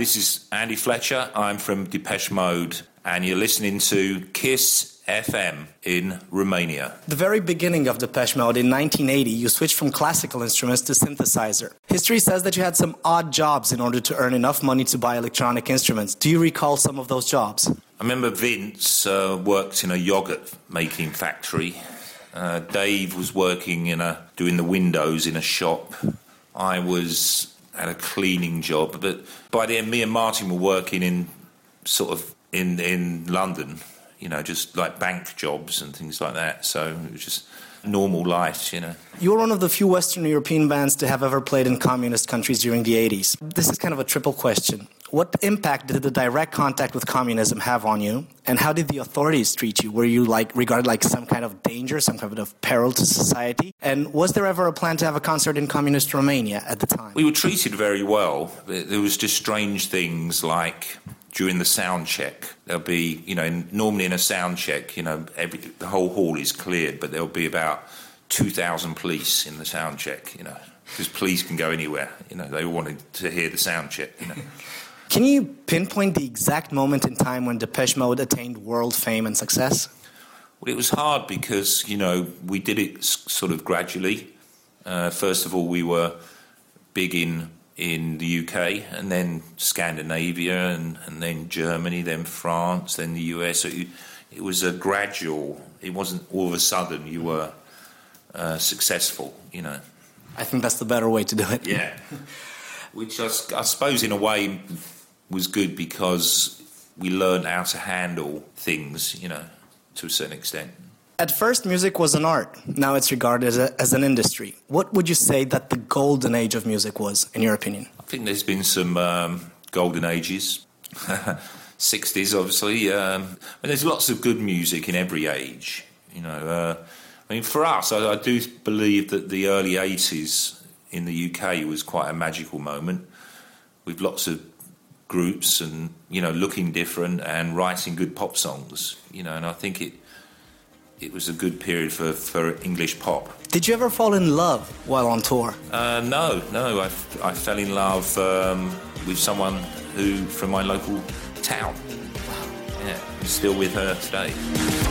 This is Andy Fletcher. I'm from Depeche Mode, and you're listening to Kiss FM in Romania. The very beginning of Depeche Mode in 1980, you switched from classical instruments to synthesizer. History says that you had some odd jobs in order to earn enough money to buy electronic instruments. Do you recall some of those jobs? I remember Vince uh, worked in a yogurt making factory. Uh, Dave was working in a doing the windows in a shop. I was at a cleaning job, but by the end, me and Martin were working in sort of in in London, you know, just like bank jobs and things like that. So it was just normal life, you know. You're one of the few Western European bands to have ever played in communist countries during the 80s. This is kind of a triple question. What impact did the direct contact with communism have on you? And how did the authorities treat you? Were you like regarded like some kind of danger, some kind of peril to society? And was there ever a plan to have a concert in communist Romania at the time? We were treated very well. There was just strange things like during the sound check. There'll be, you know, normally in a sound check, you know, every, the whole hall is cleared, but there'll be about 2,000 police in the sound check, you know, because police can go anywhere. You know, they wanted to hear the sound check, you know. Can you pinpoint the exact moment in time when Depeche Mode attained world fame and success? Well, it was hard because, you know, we did it sort of gradually. Uh, first of all, we were big in in the UK and then Scandinavia and, and then Germany, then France, then the US. So it, it was a gradual, it wasn't all of a sudden you were uh, successful, you know. I think that's the better way to do it. Yeah. Which I, I suppose in a way was good because we learned how to handle things, you know, to a certain extent. At first, music was an art. Now it's regarded as, a, as, an industry. What would you say that the golden age of music was, in your opinion? I think there's been some um, golden ages. 60s, obviously. Um, there's lots of good music in every age. You know, uh, I mean, for us, I, I do believe that the early 80s in the UK was quite a magical moment with lots of groups and you know looking different and writing good pop songs you know and i think it it was a good period for, for english pop. Did you ever fall in love while on tour? Uh, no no I, I fell in love um, with someone who from my local town. Yeah I'm still with her today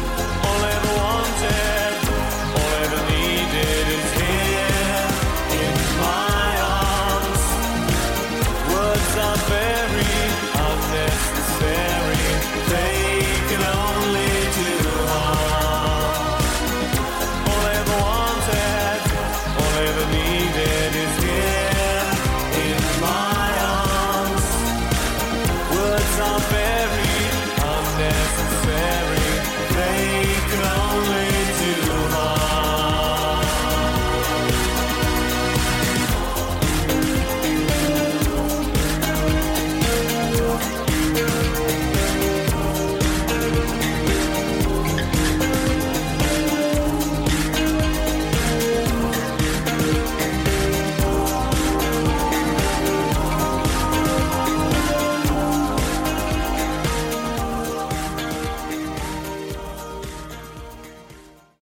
unnecessary.